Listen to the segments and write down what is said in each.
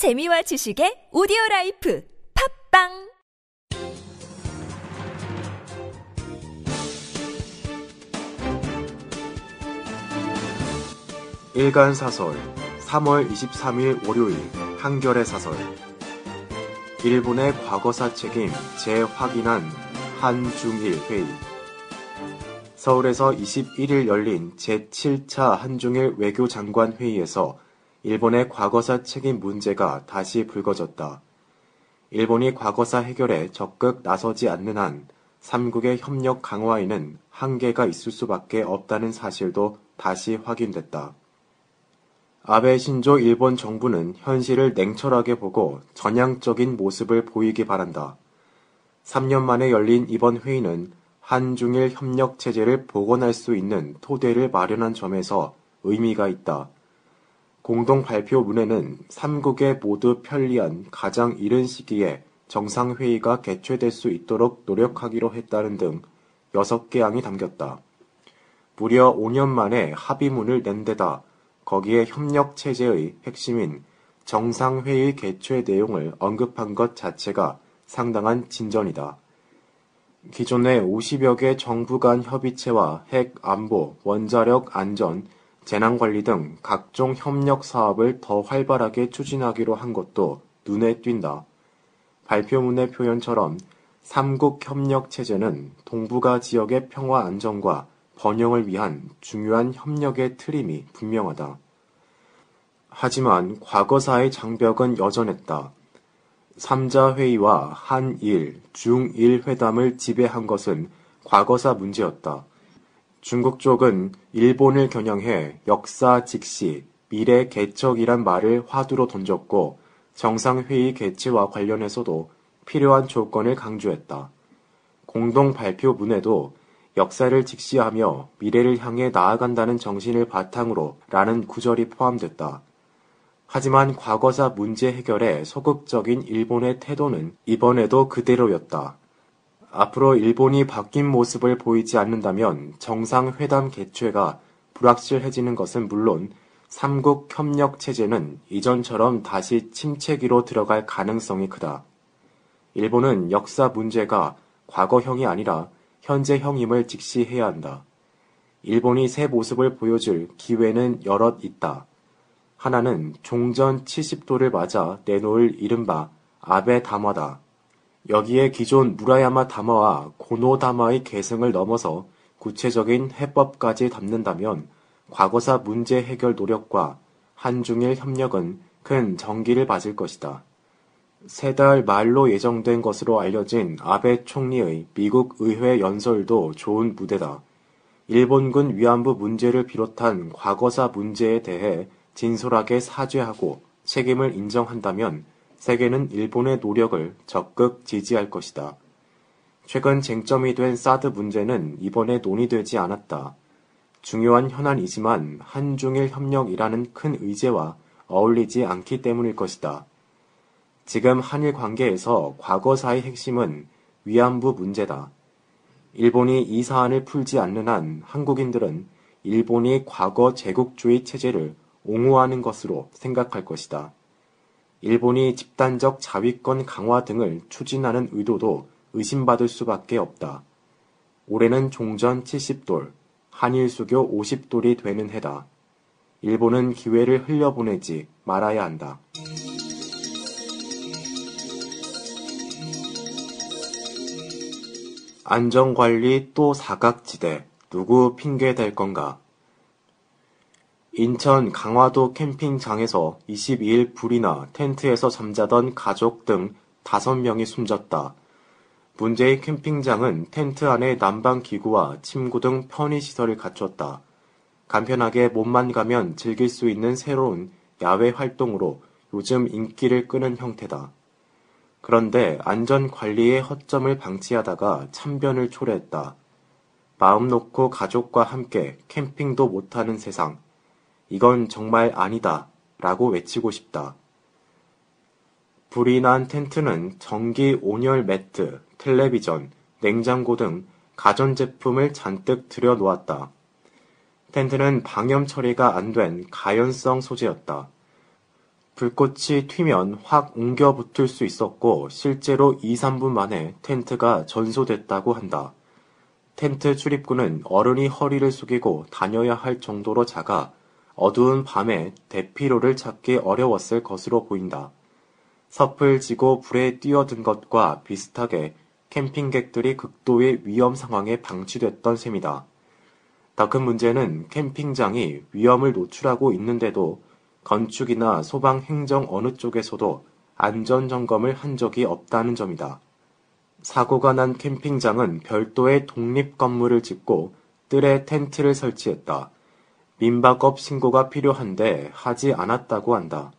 재미와 지식의 오디오 라이프 팟빵! 일간 사설 3월 23일 월요일 한겨레 사설. 일본의 과거사 책임 재확인한 한중일 회의. 서울에서 21일 열린 제7차 한중일 외교장관 회의에서 일본의 과거사 책임 문제가 다시 불거졌다. 일본이 과거사 해결에 적극 나서지 않는 한 삼국의 협력 강화에는 한계가 있을 수밖에 없다는 사실도 다시 확인됐다. 아베 신조 일본 정부는 현실을 냉철하게 보고 전향적인 모습을 보이기 바란다. 3년 만에 열린 이번 회의는 한중일 협력 체제를 복원할 수 있는 토대를 마련한 점에서 의미가 있다. 공동 발표문에는 삼국에 모두 편리한 가장 이른 시기에 정상회의가 개최될 수 있도록 노력하기로 했다는 등 6개 항이 담겼다. 무려 5년 만에 합의문을 낸 데다 거기에 협력 체제의 핵심인 정상회의 개최 내용을 언급한 것 자체가 상당한 진전이다. 기존의 50여 개 정부 간 협의체와 핵 안보, 원자력 안전, 재난관리 등 각종 협력 사업을 더 활발하게 추진하기로 한 것도 눈에 띈다. 발표문의 표현처럼 삼국 협력 체제는 동북아 지역의 평화 안정과 번영을 위한 중요한 협력의 트림이 분명하다. 하지만 과거사의 장벽은 여전했다. 3자 회의와 한일, 중일 회담을 지배한 것은 과거사 문제였다. 중국 쪽은 일본을 겨냥해 역사 직시, 미래 개척이란 말을 화두로 던졌고 정상회의 개최와 관련해서도 필요한 조건을 강조했다. 공동 발표문에도 역사를 직시하며 미래를 향해 나아간다는 정신을 바탕으로 라는 구절이 포함됐다. 하지만 과거사 문제 해결에 소극적인 일본의 태도는 이번에도 그대로였다. 앞으로 일본이 바뀐 모습을 보이지 않는다면 정상회담 개최가 불확실해지는 것은 물론 삼국 협력 체제는 이전처럼 다시 침체기로 들어갈 가능성이 크다. 일본은 역사 문제가 과거형이 아니라 현재형임을 직시해야 한다. 일본이 새 모습을 보여줄 기회는 여럿 있다. 하나는 종전 70도를 맞아 내놓을 이른바 아베 담화다. 여기에 기존 무라야마 담화와 고노 담화의 계승을 넘어서 구체적인 해법까지 담는다면 과거사 문제 해결 노력과 한중일 협력은 큰 전기를 맞을 것이다. 세 달 말로 예정된 것으로 알려진 아베 총리의 미국 의회 연설도 좋은 무대다. 일본군 위안부 문제를 비롯한 과거사 문제에 대해 진솔하게 사죄하고 책임을 인정한다면 세계는 일본의 노력을 적극 지지할 것이다. 최근 쟁점이 된 사드 문제는 이번에 논의되지 않았다. 중요한 현안이지만 한중일 협력이라는 큰 의제와 어울리지 않기 때문일 것이다. 지금 한일 관계에서 과거사의 핵심은 위안부 문제다. 일본이 이 사안을 풀지 않는 한 한국인들은 일본이 과거 제국주의 체제를 옹호하는 것으로 생각할 것이다. 일본이 집단적 자위권 강화 등을 추진하는 의도도 의심받을 수밖에 없다. 올해는 종전 70돌, 한일 수교 50돌이 되는 해다. 일본은 기회를 흘려보내지 말아야 한다. 안전관리 또 사각지대, 누구 핑계 댈 건가? 인천 강화도 캠핑장에서 22일 불이 나 텐트에서 잠자던 가족 등 5명이 숨졌다. 문제의 캠핑장은 텐트 안에 난방 기구와 침구 등 편의시설을 갖췄다. 간편하게 몸만 가면 즐길 수 있는 새로운 야외 활동으로 요즘 인기를 끄는 형태다. 그런데 안전 관리의 허점을 방치하다가 참변을 초래했다. 마음 놓고 가족과 함께 캠핑도 못하는 세상. 이건 정말 아니다. 라고 외치고 싶다. 불이 난 텐트는 전기 온열 매트, 텔레비전, 냉장고 등 가전제품을 잔뜩 들여놓았다. 텐트는 방염 처리가 안 된 가연성 소재였다. 불꽃이 튀면 확 옮겨 붙을 수 있었고 실제로 2, 3분 만에 텐트가 전소됐다고 한다. 텐트 출입구는 어른이 허리를 숙이고 다녀야 할 정도로 작아 어두운 밤에 대피로를 찾기 어려웠을 것으로 보인다. 섭을 지고 불에 뛰어든 것과 비슷하게 캠핑객들이 극도의 위험 상황에 방치됐던 셈이다. 더 큰 문제는 캠핑장이 위험을 노출하고 있는데도 건축이나 소방 행정 어느 쪽에서도 안전 점검을 한 적이 없다는 점이다. 사고가 난 캠핑장은 별도의 독립 건물을 짓고 뜰에 텐트를 설치했다. 민박업 신고가 필요한데 하지 않았다고 한다.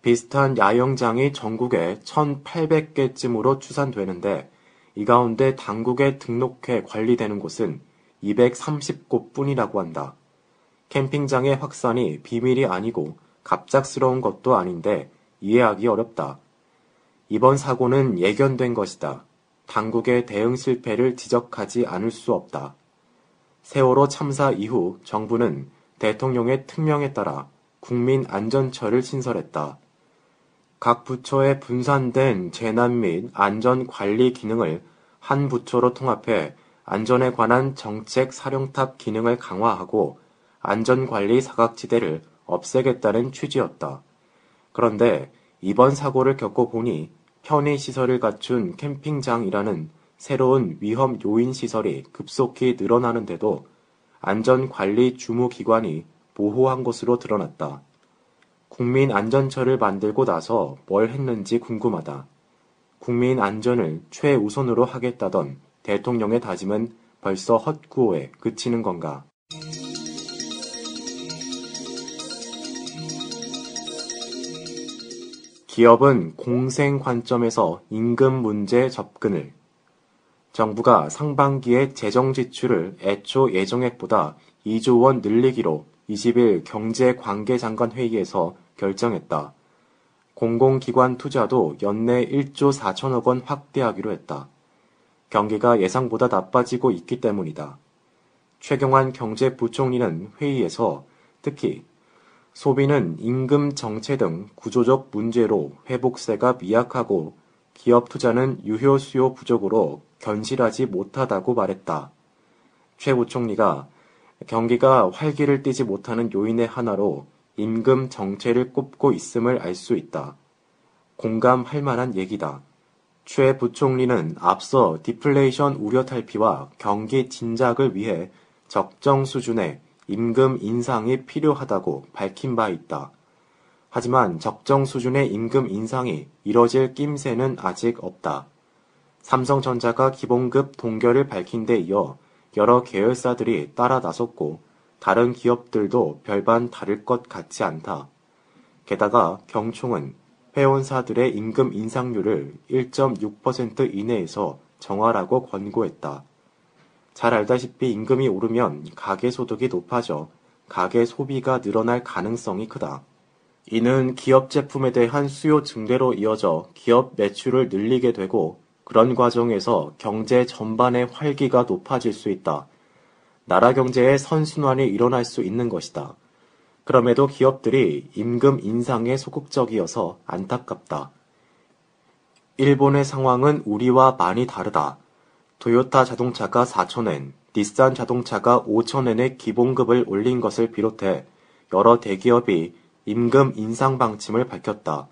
비슷한 야영장이 전국에 1,800개쯤으로 추산되는데 이 가운데 당국에 등록해 관리되는 곳은 230곳 뿐이라고 한다. 캠핑장의 확산이 비밀이 아니고 갑작스러운 것도 아닌데 이해하기 어렵다. 이번 사고는 예견된 것이다. 당국의 대응 실패를 지적하지 않을 수 없다. 세월호 참사 이후 정부는 대통령의 특명에 따라 국민 안전처를 신설했다. 각 부처에 분산된 재난 및 안전 관리 기능을 한 부처로 통합해 안전에 관한 정책 사령탑 기능을 강화하고 안전관리 사각지대를 없애겠다는 취지였다. 그런데 이번 사고를 겪어보니 편의시설을 갖춘 캠핑장이라는 새로운 위험 요인 시설이 급속히 늘어나는데도 안전관리 주무기관이 보호한 것으로 드러났다. 국민 안전처를 만들고 나서 뭘 했는지 궁금하다. 국민 안전을 최우선으로 하겠다던 대통령의 다짐은 벌써 헛구호에 그치는 건가? 기업은 공생 관점에서 임금 문제 접근을 정부가 상반기에 재정 지출을 애초 예정액보다 2조 원 늘리기로 20일 경제관계장관 회의에서 결정했다. 공공기관 투자도 연내 1조 4천억 원 확대하기로 했다. 경기가 예상보다 나빠지고 있기 때문이다. 최경환 경제부총리는 회의에서 특히 소비는 임금 정체 등 구조적 문제로 회복세가 미약하고 기업 투자는 유효 수요 부족으로 견실하지 못하다고 말했다. 최 부총리가 경기가 활기를 띠지 못하는 요인의 하나로 임금 정체를 꼽고 있음을 알 수 있다. 공감할 만한 얘기다. 최 부총리는 앞서 디플레이션 우려 탈피와 경기 진작을 위해 적정 수준의 임금 인상이 필요하다고 밝힌 바 있다. 하지만 적정 수준의 임금 인상이 이뤄질 낌새는 아직 없다. 삼성전자가 기본급 동결을 밝힌 데 이어 여러 계열사들이 따라 나섰고 다른 기업들도 별반 다를 것 같지 않다. 게다가 경총은 회원사들의 임금 인상률을 1.6% 이내에서 정하라고 권고했다. 잘 알다시피 임금이 오르면 가계 소득이 높아져 가계 소비가 늘어날 가능성이 크다. 이는 기업 제품에 대한 수요 증대로 이어져 기업 매출을 늘리게 되고 그런 과정에서 경제 전반의 활기가 높아질 수 있다. 나라 경제의 선순환이 일어날 수 있는 것이다. 그럼에도 기업들이 임금 인상에 소극적이어서 안타깝다. 일본의 상황은 우리와 많이 다르다. 토요타 자동차가 4천엔, 닛산 자동차가 5천엔의 기본급을 올린 것을 비롯해 여러 대기업이 임금 인상 방침을 밝혔다.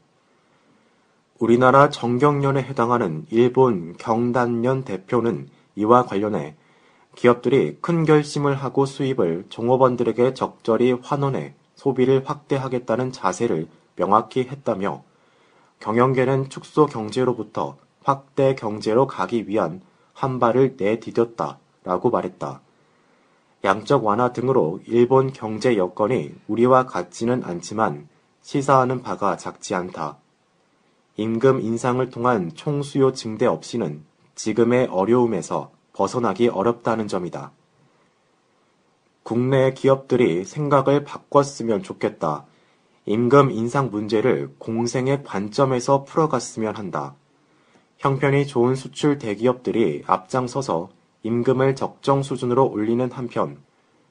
우리나라 정경련에 해당하는 일본 경단련 대표는 이와 관련해 기업들이 큰 결심을 하고 수입을 종업원들에게 적절히 환원해 소비를 확대하겠다는 자세를 명확히 했다며 경영계는 축소 경제로부터 확대 경제로 가기 위한 한 발을 내디뎠다 라고 말했다. 양적 완화 등으로 일본 경제 여건이 우리와 같지는 않지만 시사하는 바가 작지 않다. 임금 인상을 통한 총수요 증대 없이는 지금의 어려움에서 벗어나기 어렵다는 점이다. 국내 기업들이 생각을 바꿨으면 좋겠다. 임금 인상 문제를 공생의 관점에서 풀어갔으면 한다. 형편이 좋은 수출 대기업들이 앞장서서 임금을 적정 수준으로 올리는 한편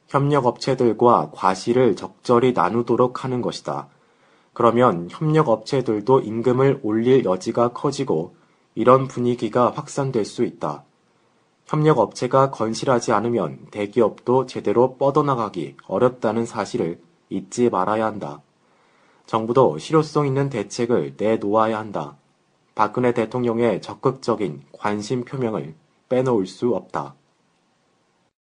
협력업체들과 과실을 적절히 나누도록 하는 것이다. 그러면 협력업체들도 임금을 올릴 여지가 커지고 이런 분위기가 확산될 수 있다. 협력업체가 건실하지 않으면 대기업도 제대로 뻗어나가기 어렵다는 사실을 잊지 말아야 한다. 정부도 실효성 있는 대책을 내놓아야 한다. 박근혜 대통령의 적극적인 관심 표명을 빼놓을 수 없다.